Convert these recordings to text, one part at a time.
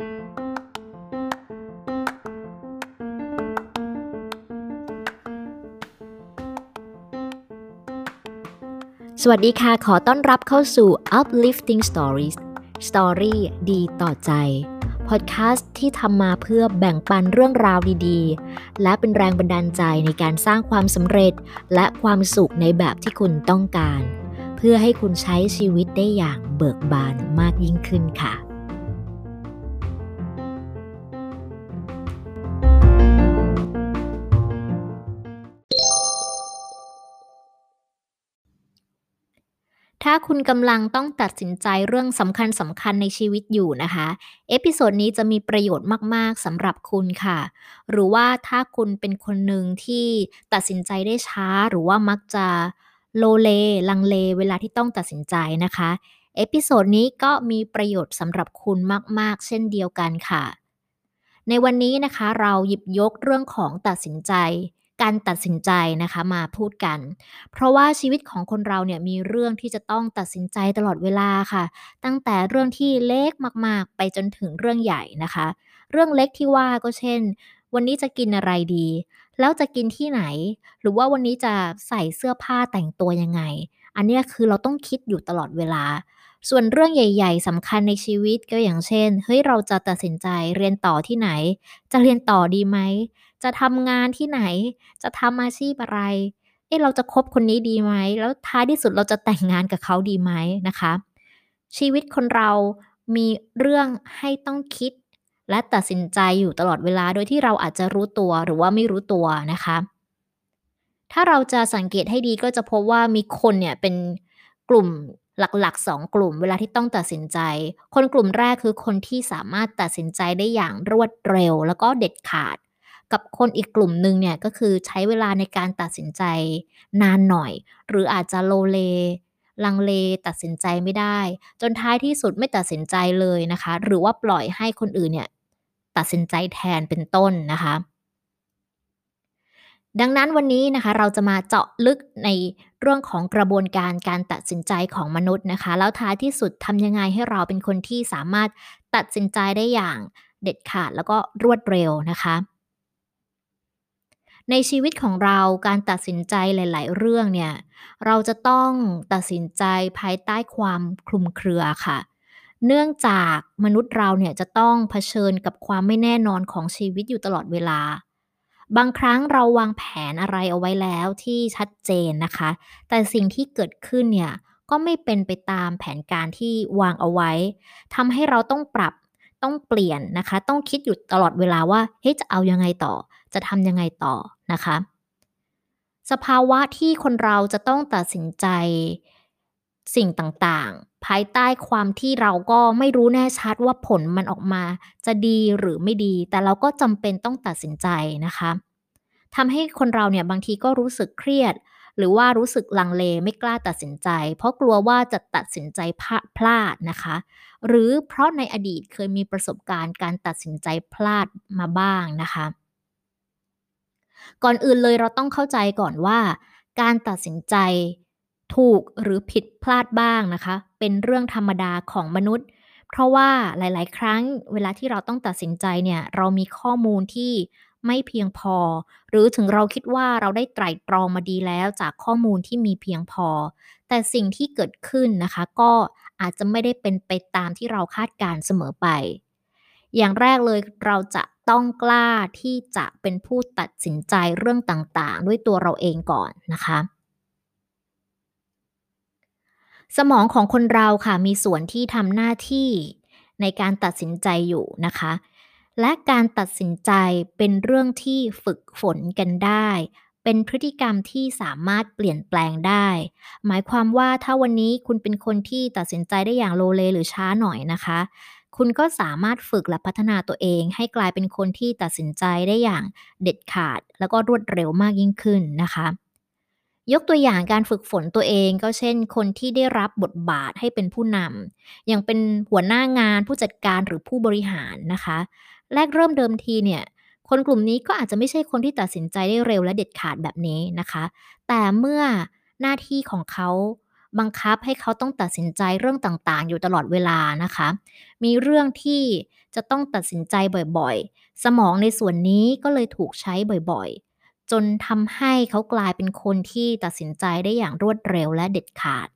สวัสดีค่ะ ขอต้อนรับเข้าสู่ Uplifting Stories Story ดีต่อใจ พอดแคสต์ที่ทำมาเพื่อแบ่งปันเรื่องราวดีๆ และเป็นแรงบันดาลใจในการสร้างความสำเร็จ และความสุขในแบบที่คุณต้องการ เพื่อให้คุณใช้ชีวิตได้อย่างเบิกบานมากยิ่งขึ้นค่ะ คุณกำลังต้องตัดสินใจเรื่องสำคัญสำคัญในชีวิตอยู่นะคะ episode นี้จะมีประโยชน์มาก ๆสำหรับคุณค่ะ หรือว่าถ้าคุณเป็นคนหนึ่งที่ตัดสินใจได้ช้า หรือว่ามักจะโลเลลังเล เวลาที่ต้องตัดสินใจนะคะ episode นี้ก็มีประโยชน์สำหรับคุณมาก ๆ เช่นเดียวกันค่ะ ในวันนี้นะคะเราหยิบยกเรื่องของตัดสินใจ การตัดสินใจนะคะมาพูดกัน เพราะว่าชีวิตของคนเราเนี่ยมีเรื่องที่จะต้องตัดสินใจตลอดเวลาค่ะ ตั้งแต่เรื่องที่เล็กมากๆ ไปจนถึงเรื่องใหญ่นะคะ เรื่องเล็กที่ว่าก็เช่น วันนี้จะกินอะไรดี แล้วจะกินที่ไหน หรือว่าวันนี้จะใส่เสื้อผ้าแต่งตัวยังไง อันนี้คือเราต้องคิดอยู่ตลอดเวลาส่วนเรื่องใหญ่ ๆสำคัญในชีวิตก็อย่างเช่น เฮ้ย เราจะตัดสินใจเรียนต่อที่ไหน จะเรียนต่อดีไหม จะทำงานที่ไหน จะทำอาชีพอะไร เอ๊ะเราจะคบคนนี้ดีไหม แล้วท้ายที่สุดเราจะแต่งงานกับเขาดีไหมนะคะ ชีวิตคนเรามีเรื่องให้ต้องคิด และตัดสินใจอยู่ตลอดเวลา โดยที่เราอาจจะรู้ตัวหรือว่าไม่รู้ตัวนะคะ ถ้าเราจะสังเกตให้ดีก็จะพบว่ามีคนเนี่ยเป็นกลุ่มหลักๆ 2 กลุ่มเวลาที่ต้องตัดสินใจ คนกลุ่มแรกคือคนที่สามารถตัดสินใจได้อย่างรวดเร็ว แล้วก็เด็ดขาด กับคนอีกกลุ่มหนึ่งเนี่ยก็คือใช้เวลาในการตัดสินใจนานหน่อย หรืออาจจะโลเลลังเลตัดสินใจไม่ได้ จนท้ายที่สุดไม่ตัดสินใจเลยนะคะ หรือว่าปล่อยให้คนอื่นเนี่ยตัดสินใจแทนเป็นต้นนะคะ ดังนั้นวันนี้นะคะเราจะมาเจาะลึกในเรื่องของกระบวนการการตัดสินใจของมนุษย์นะคะ แล้วท้ายที่สุดทำยังไงให้เราเป็นคนที่สามารถตัดสินใจได้อย่างเด็ดขาดแล้วก็รวดเร็วนะคะ ในชีวิตของเราการตัดสินใจหลาย ๆ เรื่องเนี่ย เราจะต้องตัดสินใจภายใต้ความคลุมเครือค่ะ เนื่องจากมนุษย์เราเนี่ยจะต้องเผชิญกับความไม่แน่นอนของชีวิตอยู่ตลอดเวลา บางครั้งเราวางแผนอะไรเอาไว้แล้วที่ชัดเจนนะคะ แต่สิ่งที่เกิดขึ้นเนี่ยก็ไม่เป็นไปตามแผนการที่วางเอาไว้ทำให้เราต้องปรับต้องเปลี่ยนนะคะ ต้องคิดอยู่ตลอดเวลาว่าเฮ้ยจะเอายังไงต่อ จะทำยังไงต่อ นะคะ สภาวะที่คนเราจะต้องตัดสินใจสิ่งต่างๆ ภายใต้ความที่เราก็ไม่รู้แน่ชัดว่าผลมันออกมาจะดีหรือไม่ดี แต่เราก็จำเป็นต้องตัดสินใจนะคะทำให้คนเราเนี่ยบางทีก็รู้สึกเครียด หรือว่ารู้สึกลังเลไม่กล้าตัดสินใจ เพราะกลัวว่าจะตัดสินใจพลาดนะคะ หรือเพราะในอดีตเคยมีประสบการณ์การตัดสินใจพลาดมาบ้างนะคะ ก่อนอื่นเลยเราต้องเข้าใจก่อนว่า การตัดสินใจถูกหรือผิดพลาดบ้างนะคะ เป็นเรื่องธรรมดาของมนุษย์ เพราะว่าหลาย ๆ ครั้งเวลาที่เราต้องตัดสินใจเนี่ยเรามีข้อมูลที่ไม่เพียงพอ หรือถึงเราคิดว่าเราได้ไตร่ตรองมาดีแล้วจากข้อมูลที่มีเพียงพอ แต่สิ่งที่เกิดขึ้นนะคะ ก็อาจจะไม่ได้เป็นไปตามที่เราคาดการเสมอไป อย่างแรกเลยเราจะต้องกล้าที่จะเป็นผู้ตัดสินใจเรื่องต่างๆ ด้วยตัวเราเองก่อนนะคะสมองของคนเราค่ะมีส่วนที่ทำหน้าที่ในการตัดสินใจอยู่นะคะ และการตัดสินใจเป็นเรื่องที่ฝึกฝนกันได้ เป็นพฤติกรรมที่สามารถเปลี่ยนแปลงได้ หมายความว่าถ้าวันนี้คุณเป็นคนที่ตัดสินใจได้อย่างโลเลหรือช้าหน่อยนะคะ คุณก็สามารถฝึกและพัฒนาตัวเอง ให้กลายเป็นคนที่ตัดสินใจได้อย่างเด็ดขาด แล้วก็รวดเร็วมากยิ่งขึ้นนะคะ ยกตัวอย่างการฝึกฝนตัวเองก็เช่น คนที่ได้รับบทบาทให้เป็นผู้นำอย่างเป็นหัวหน้างานผู้จัดการหรือผู้บริหารนะคะ แรกเริ่มเดิมทีเนี่ยคนกลุ่มนี้ก็อาจจะไม่ใช่คนที่ตัดสินใจได้เร็วและเด็ดขาดแบบนี้นะคะ แต่เมื่อหน้าที่ของเขา บังคับให้เขาต้องตัดสินใจเรื่องต่างๆ อยู่ตลอดเวลานะคะ มีเรื่องที่จะต้องตัดสินใจบ่อยๆ สมองในส่วนนี้ก็เลยถูกใช้บ่อยๆ จนทำให้เขากลายเป็นคนที่ตัดสินใจได้อย่างรวดเร็วและเด็ดขาด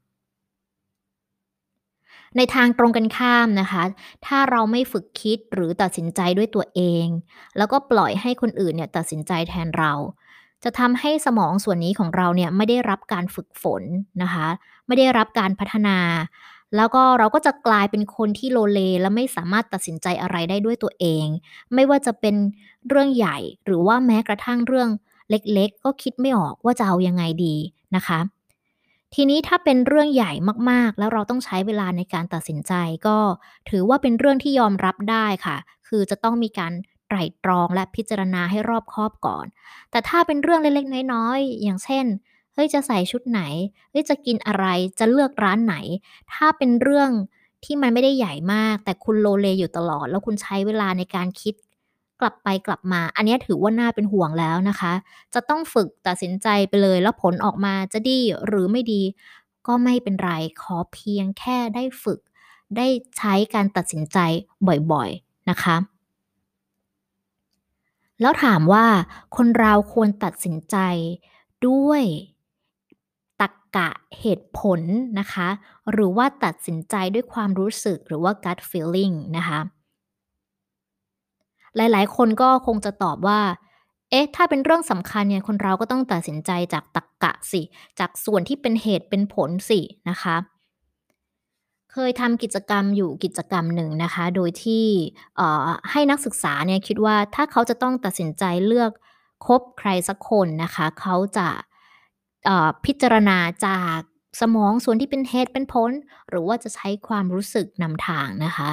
ในทางตรงกันข้ามนะคะ ถ้าเราไม่ฝึกคิดหรือตัดสินใจด้วยตัวเอง แล้วก็ปล่อยให้คนอื่นเนี่ยตัดสินใจแทนเราจะทำให้สมองส่วนนี้ของเราเนี่ยไม่ได้รับการฝึกฝนนะคะ ไม่ได้รับการพัฒนา แล้วก็เราก็จะกลายเป็นคนที่โลเล และไม่สามารถตัดสินใจอะไรได้ด้วยตัวเอง ไม่ว่าจะเป็นเรื่องใหญ่หรือว่าแม้กระทั่งเรื่องเล็กๆ ก็คิดไม่ออกว่าจะเอายังไงดีนะคะ ทีนี้ถ้าเป็นเรื่องใหญ่มากๆ แล้วเราต้องใช้เวลาในการตัดสินใจ ก็ถือว่าเป็นเรื่องที่ยอมรับได้ค่ะ คือจะต้องมีการไตร่ตรองและพิจารณาให้รอบคอบก่อน แต่ถ้าเป็นเรื่องเล็กๆ น้อยๆ อย่างเช่น เฮ้ยจะใส่ชุดไหนเฮ้ยจะกินอะไรจะเลือกร้านไหน ถ้าเป็นเรื่องที่มันไม่ได้ใหญ่มาก แต่คุณโลเลอยู่ตลอด แล้วคุณใช้เวลาในการคิดกลับไปกลับมา อันนี้ถือว่าน่าเป็นห่วงแล้วนะคะ จะต้องฝึกตัดสินใจไปเลย แล้วผลออกมาจะดีหรือไม่ดี ก็ไม่เป็นไรขอเพียงแค่ได้ฝึก ได้ใช้การตัดสินใจบ่อยๆนะคะ แล้วถามว่าคนเราควรตัดสินใจด้วย กะเหตุผลนะคะ หรือว่าตัดสินใจด้วยความรู้สึกหรือว่า gut feeling นะคะ หลายๆ คนก็คงจะตอบว่า เอ๊ะ ถ้าเป็นเรื่องสำคัญเนี่ยคนเราก็ต้องตัดสินใจจากตรรกะสิ จากส่วนที่เป็นเหตุเป็นผลสินะคะเคยทำกิจกรรมอยู่กิจกรรมหนึ่งนะคะ โดยที่เอ่อให้นักศึกษาเนี่ยคิดว่าถ้าเขาจะต้องตัดสินใจเลือกคบใครสักคนนะคะ เขาจะ พิจารณาจากสมองส่วนที่เป็นเหตุเป็นผล หรือว่าจะใช้ความรู้สึกนำทางนะคะ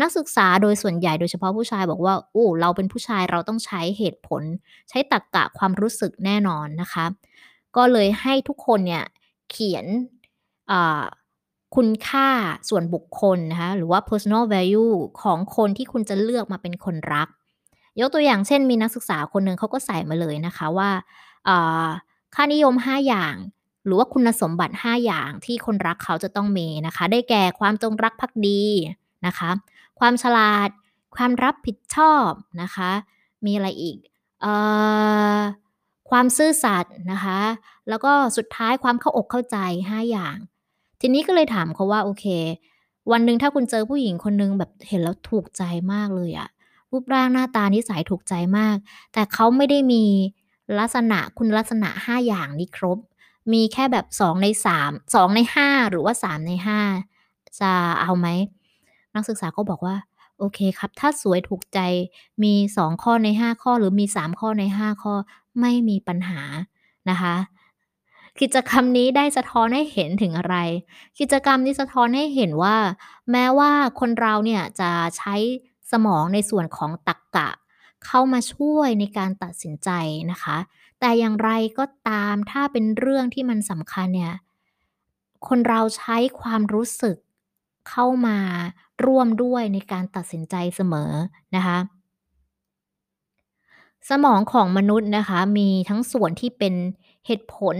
นักศึกษาโดยส่วนใหญ่โดยเฉพาะผู้ชายบอกว่าโอ้เราเป็นผู้ชายเราต้องใช้เหตุผล ใช้ตรรกะความรู้สึกแน่นอนนะคะ ก็เลยให้ทุกคนเนี่ยเขียนคุณค่าส่วนบุคคลนะคะหรือว่า personal value ของคนที่คุณจะเลือกมาเป็นคนรัก ยกตัวอย่างเช่นมีนักศึกษาคนหนึ่งเขาก็ใส่มาเลยนะคะว่าอ่า ค่านิยม 5 อย่าง หรือว่าคุณสมบัติ 5 อย่างที่คนรักเขาจะต้องมีนะคะ ได้แก่ความจงรักภักดีนะคะ ความฉลาด ความรับผิดชอบนะคะ มีอะไรอีกเอ่อความซื่อสัตย์นะคะ แล้วก็สุดท้ายความเข้าอกเข้าใจ 5 อย่าง ทีนี้ก็เลยถามเขาว่าโอเค วันหนึ่งถ้าคุณเจอผู้หญิงคนหนึ่งแบบเห็นแล้วถูกใจมากเลยอะรูปร่างหน้าตานิสัยถูกใจมาก แต่เขาไม่ได้มี ลักษณะคุณลักษณะ 5 อย่างนี้ครบ มีแค่แบบ 2 ใน 3 2 ใน 5 หรือว่า 3 ใน 5 จะเอาไหม นักศึกษาก็บอกว่า โอเคครับ ถ้าสวยถูกใจมี 2 ข้อใน 5 ข้อหรือมี 3 ข้อใน 5 ข้อไม่มีปัญหานะคะ กิจกรรมนี้ได้สะท้อนให้เห็นถึงอะไร กิจกรรมนี้สะท้อนให้เห็นว่า แม้ว่าคนเราเนี่ยจะใช้สมองในส่วนของตรรกะ เข้ามาช่วยในการตัดสินใจนะคะ แต่อย่างไรก็ตามถ้าเป็นเรื่องที่มันสำคัญเนี่ย คนเราใช้ความรู้สึกเข้ามาร่วมด้วยในการตัดสินใจเสมอนะคะ สมองของมนุษย์นะคะ มีทั้งส่วนที่เป็นเหตุผล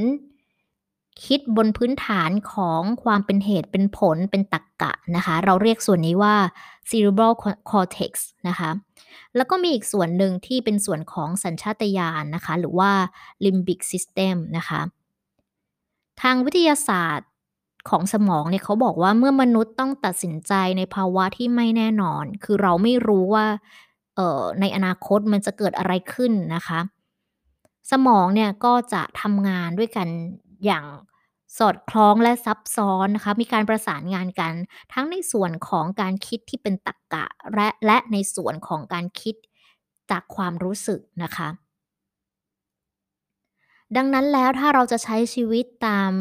คิดบนพื้นฐานของความเป็นเหตุเป็นผลเป็นตรรกะนะคะ เราเรียกส่วนนี้ว่า cerebral cortex นะคะแล้วก็มีอีกส่วนหนึ่งที่เป็นส่วนของสัญชาตญาณนะคะ หรือว่า limbic system นะคะ ทางวิทยาศาสตร์ของสมองเนี่ยเขาบอกว่าเมื่อมนุษย์ต้องตัดสินใจในภาวะที่ไม่แน่นอน คือเราไม่รู้ว่าออในอนาคตมันจะเกิดอะไรขึ้นนะคะ สมองเนี่ยก็จะทำงานด้วยกัน อย่างสอดคล้องและซับซ้อนนะคะมีการประสานงานกัน ทั้งในส่วนของการคิดที่เป็นตรรกะและและในส่วนของการคิดจากความรู้สึกนะคะ ดังนั้นแล้วถ้าเราจะใช้ชีวิตตาม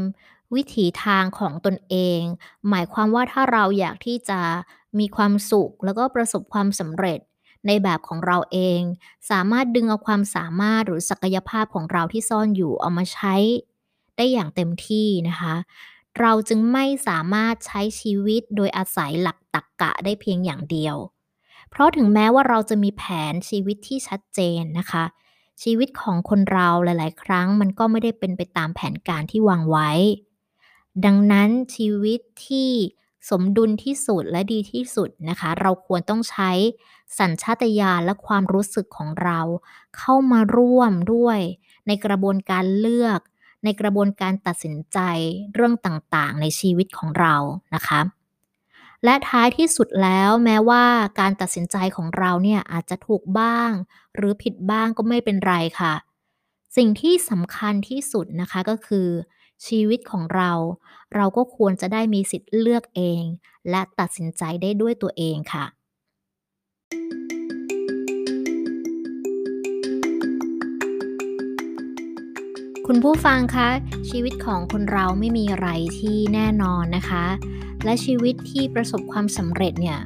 วิถีทางของตนเอง หมายความว่าถ้าเราอยากที่จะมีความสุข แล้วก็ประสบความสำเร็จในแบบของเราเอง สามารถดึงเอาความสามารถหรือศักยภาพของเราที่ซ่อนอยู่เอามาใช้ ได้อย่างเต็มที่นะคะ เราจึงไม่สามารถใช้ชีวิตโดยอาศัยหลักตรรกะได้เพียงอย่างเดียว เพราะถึงแม้ว่าเราจะมีแผนชีวิตที่ชัดเจนนะคะ ชีวิตของคนเราหลาย ๆ ครั้งมันก็ไม่ได้เป็นไปตามแผนการที่วางไว้ ดังนั้นชีวิตที่สมดุลที่สุดและดีที่สุดนะคะ เราควรต้องใช้สัญชาตญาณและความรู้สึกของเรา เข้ามาร่วมด้วยในกระบวนการเลือก ในกระบวนการตัดสินใจเรื่องต่างๆ ในชีวิตของเรานะคะและท้ายที่สุดแล้วแม้ว่าการตัดสินใจของเราเนี่ยอาจจะถูกบ้าง หรือผิดบ้างก็ไม่เป็นไรค่ะ สิ่งที่สำคัญที่สุดนะคะก็คือ ชีวิตของเรา เราก็ควรจะได้มีสิทธิ์เลือกเอง และตัดสินใจได้ด้วยตัวเองค่ะ คุณผู้ฟังคะชีวิตของคนเราไม่มีอะไรที่แน่นอนนะคะ และชีวิตที่ประสบความสำเร็จเนี่ย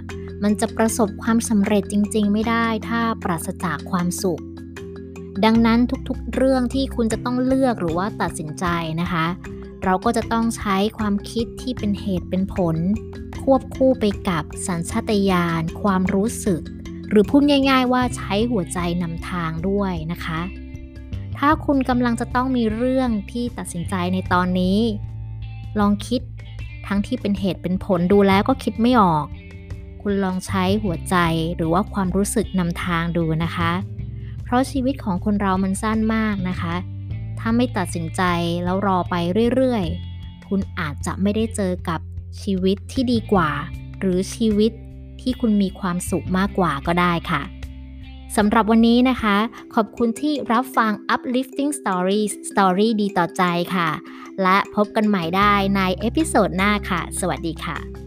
มันจะประสบความสำเร็จจริง ๆ ไม่ได้ถ้าปราศจากความสุข ดังนั้นทุกๆเรื่องที่คุณจะต้องเลือกหรือว่าตัดสินใจนะคะ เราก็จะต้องใช้ความคิดที่เป็นเหตุเป็นผล ควบคู่ไปกับสัญชาตญาณความรู้สึก หรือพูดง่าย ๆ ว่าใช้หัวใจนำทางด้วยนะคะ ถ้าคุณกำลังจะต้องมีเรื่องที่ตัดสินใจในตอนนี้ ลองคิดทั้งที่เป็นเหตุเป็นผลดูแล้วก็คิดไม่ออก คุณลองใช้หัวใจหรือว่าความรู้สึกนำทางดูนะคะ เพราะชีวิตของคนเรามันสั้นมากนะคะ ถ้าไม่ตัดสินใจแล้วรอไปเรื่อยๆ คุณอาจจะไม่ได้เจอกับชีวิตที่ดีกว่า หรือชีวิตที่คุณมีความสุขมากกว่าก็ได้ค่ะ สำหรับวันนี้นะคะ ขอบคุณที่รับฟัง uplifting stories story ดีต่อใจค่ะ และพบกันใหม่ได้ใน episode หน้าค่ะ สวัสดีค่ะ